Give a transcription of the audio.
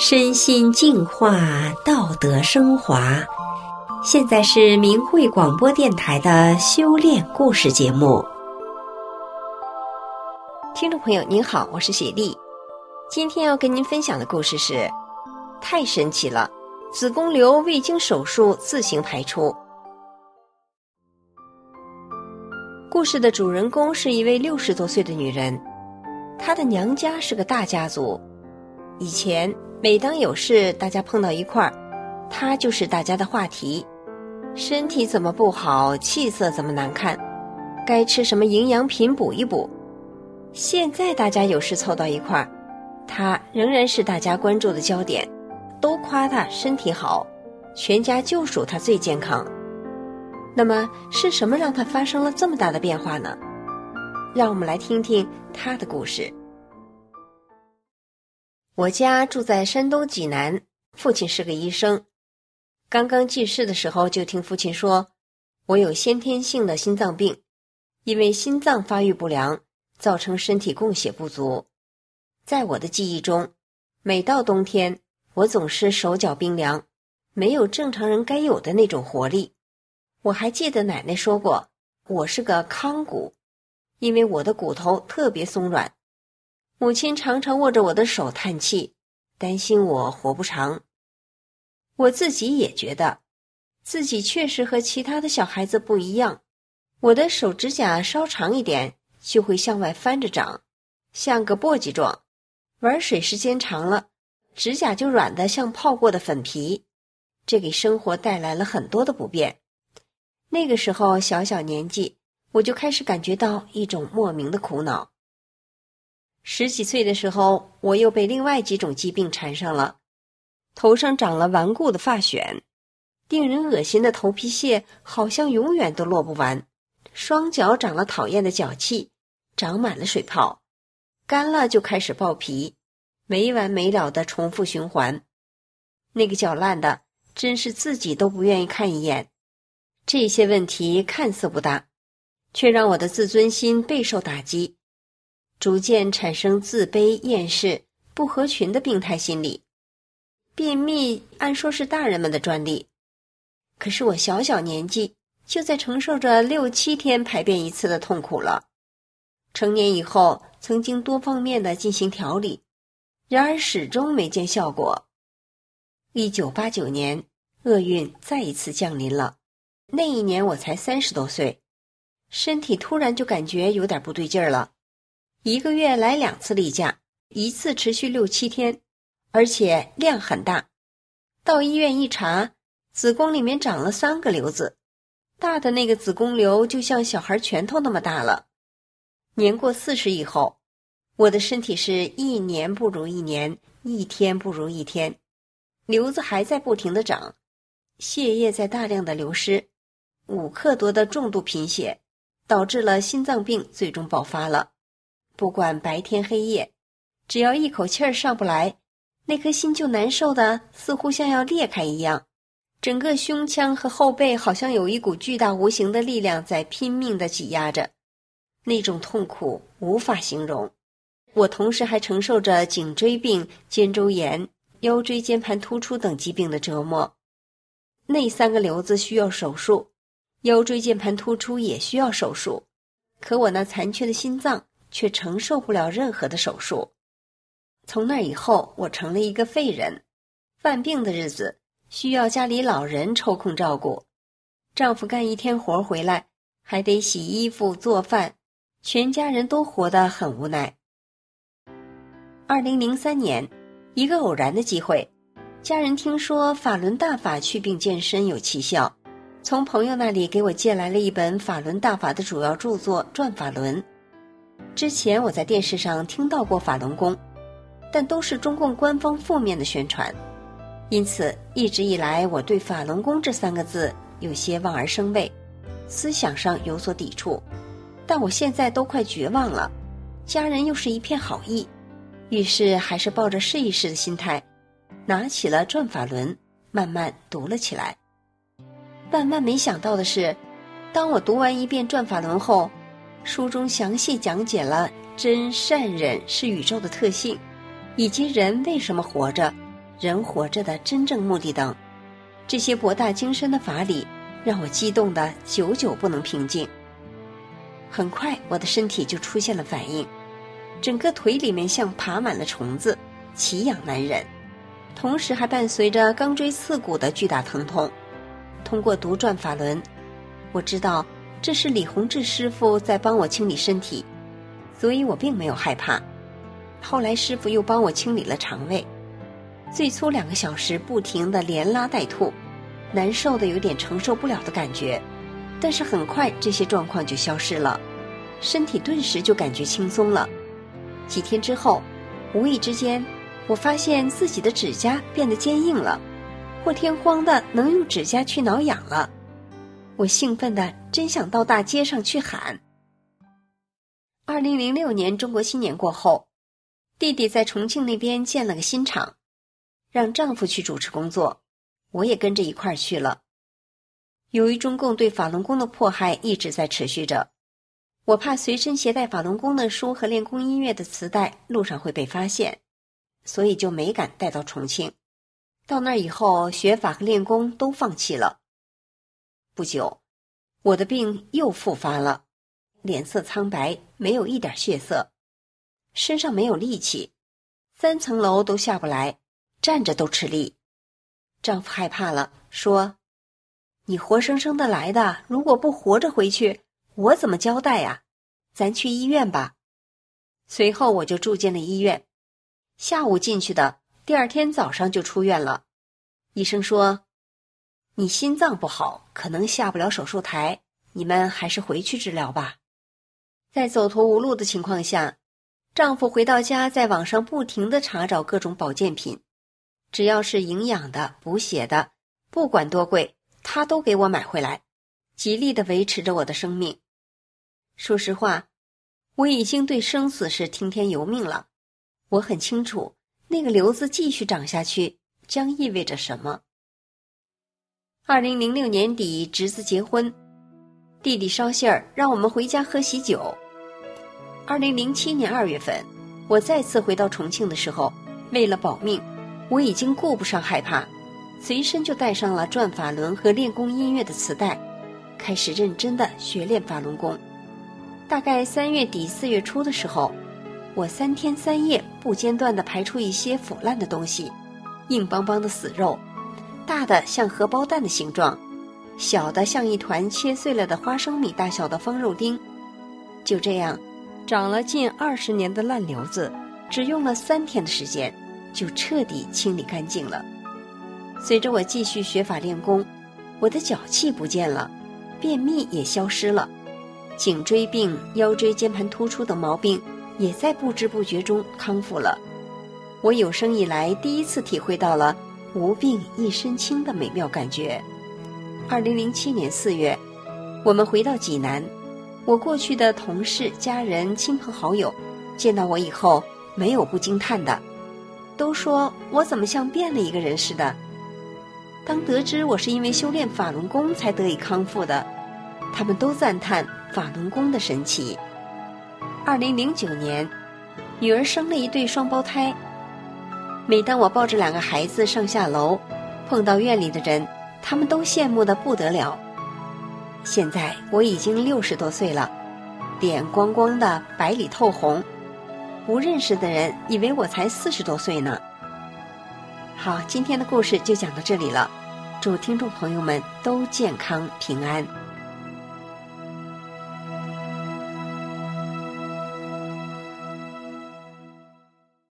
身心净化，道德升华。现在是明慧广播电台的修炼故事节目。听众朋友您好，我是雪莉。今天要跟您分享的故事是：太神奇了，子宫瘤未经手术自行排出。故事的主人公是一位六十多岁的女人，她的娘家是个大家族，以前。每当有事，大家碰到一块儿，他就是大家的话题。身体怎么不好，气色怎么难看，该吃什么营养品补一补。现在大家有事凑到一块儿，他仍然是大家关注的焦点，都夸他身体好，全家就属他最健康。那么是什么让他发生了这么大的变化呢？让我们来听听他的故事。我家住在山东济南，父亲是个医生。刚刚记事的时候，就听父亲说，我有先天性的心脏病，因为心脏发育不良，造成身体供血不足。在我的记忆中，每到冬天，我总是手脚冰凉，没有正常人该有的那种活力。我还记得奶奶说过，我是个康骨，因为我的骨头特别松软。母亲常常握着我的手叹气，担心我活不长。我自己也觉得，自己确实和其他的小孩子不一样。我的手指甲稍长一点，就会向外翻着长，像个簸箕状。玩水时间长了，指甲就软得像泡过的粉皮，这给生活带来了很多的不便。那个时候小小年纪，我就开始感觉到一种莫名的苦恼。十几岁的时候，我又被另外几种疾病缠上了，头上长了顽固的发癣，令人恶心的头皮屑好像永远都落不完，双脚长了讨厌的脚气，长满了水泡，干了就开始爆皮，没完没了的重复循环。那个脚烂的，真是自己都不愿意看一眼。这些问题看似不大，却让我的自尊心备受打击。逐渐产生自卑、厌世、不合群的病态心理。便秘按说是大人们的专利，可是我小小年纪就在承受着六七天排便一次的痛苦了。成年以后，曾经多方面的进行调理，然而始终没见效果。一九八九年，厄运再一次降临了。那一年我才三十多岁，身体突然就感觉有点不对劲儿了。一个月来两次例假，一次持续六七天，而且量很大。到医院一查，子宫里面长了三个瘤子，大的那个子宫瘤就像小孩拳头那么大了。年过四十以后，我的身体是一年不如一年，一天不如一天，瘤子还在不停的长，血液在大量的流失，五克多的重度贫血，导致了心脏病最终爆发了。不管白天黑夜，只要一口气儿上不来，那颗心就难受的似乎像要裂开一样，整个胸腔和后背好像有一股巨大无形的力量在拼命的挤压着，那种痛苦无法形容。我同时还承受着颈椎病、肩周炎、腰椎间盘突出等疾病的折磨。那三个瘤子需要手术，腰椎间盘突出也需要手术，可我那残缺的心脏。却承受不了任何的手术。从那以后，我成了一个废人。犯病的日子，需要家里老人抽空照顾。丈夫干一天活回来，还得洗衣服、做饭，全家人都活得很无奈。二零零三年，一个偶然的机会，家人听说法轮大法祛病健身有奇效，从朋友那里给我借来了一本法轮大法的主要著作《转法轮》。之前我在电视上听到过法轮功，但都是中共官方负面的宣传，因此一直以来我对法轮功这三个字有些望而生畏，思想上有所抵触。但我现在都快绝望了，家人又是一片好意，于是还是抱着试一试的心态，拿起了《转法轮》，慢慢读了起来。万万没想到的是，当我读完一遍《转法轮》后，书中详细讲解了真善忍是宇宙的特性，以及人为什么活着，人活着的真正目的等，这些博大精深的法理让我激动得久久不能平静。很快，我的身体就出现了反应，整个腿里面像爬满了虫子，奇痒难忍，同时还伴随着钢锥刺骨的巨大疼痛。通过读转法轮，我知道这是李洪志师傅在帮我清理身体，所以我并没有害怕。后来师傅又帮我清理了肠胃，最初两个小时不停的连拉带吐，难受的有点承受不了的感觉，但是很快这些状况就消失了，身体顿时就感觉轻松了。几天之后，无意之间，我发现自己的指甲变得坚硬了，破天荒的能用指甲去挠痒了，我兴奋的真想到大街上去喊。二零零六年中国新年过后。弟弟在重庆那边建了个新厂，让丈夫去主持工作，我也跟着一块儿去了。由于中共对法轮功的迫害一直在持续着，我怕随身携带法轮功的书和练功音乐的磁带路上会被发现，所以就没敢带到重庆。到那儿以后，学法和练功都放弃了。不久，我的病又复发了，脸色苍白，没有一点血色。身上没有力气，三层楼都下不来，站着都吃力。丈夫害怕了，说：“你活生生的来的，如果不活着回去，我怎么交代呀？咱去医院吧。”随后我就住进了医院，下午进去的，第二天早上就出院了。医生说：“你心脏不好，可能下不了手术台，你们还是回去治疗吧。”在走投无路的情况下。丈夫回到家，在网上不停地查找各种保健品，只要是营养的、补血的，不管多贵，他都给我买回来，极力地维持着我的生命。说实话，我已经对生死是听天由命了。我很清楚，那个瘤子继续长下去将意味着什么。二零零六年底，侄子结婚，弟弟捎信儿让我们回家喝喜酒。二零零七年二月份，我再次回到重庆的时候，为了保命，我已经顾不上害怕，随身就带上了转法轮和练功音乐的磁带，开始认真的学练法轮功。大概三月底四月初的时候，我三天三夜不间断地排出一些腐烂的东西，硬邦邦的死肉，大的像荷包蛋的形状，小的像一团切碎了的花生米大小的方肉丁，就这样。长了近二十年的烂瘤子，只用了三天的时间，就彻底清理干净了。随着我继续学法练功，我的脚气不见了，便秘也消失了，颈椎病、腰椎间盘突出等毛病也在不知不觉中康复了。我有生以来第一次体会到了“无病一身轻”的美妙感觉。二零零七年四月，我们回到济南。我过去的同事、家人、亲朋好友，见到我以后，没有不惊叹的，都说我怎么像变了一个人似的。当得知我是因为修炼法轮功才得以康复的，他们都赞叹法轮功的神奇。二零零九年，女儿生了一对双胞胎。每当我抱着两个孩子上下楼，碰到院里的人，他们都羡慕的不得了。现在我已经六十多岁了，脸光光的，白里透红，不认识的人以为我才四十多岁呢。好，今天的故事就讲到这里了，祝听众朋友们都健康平安。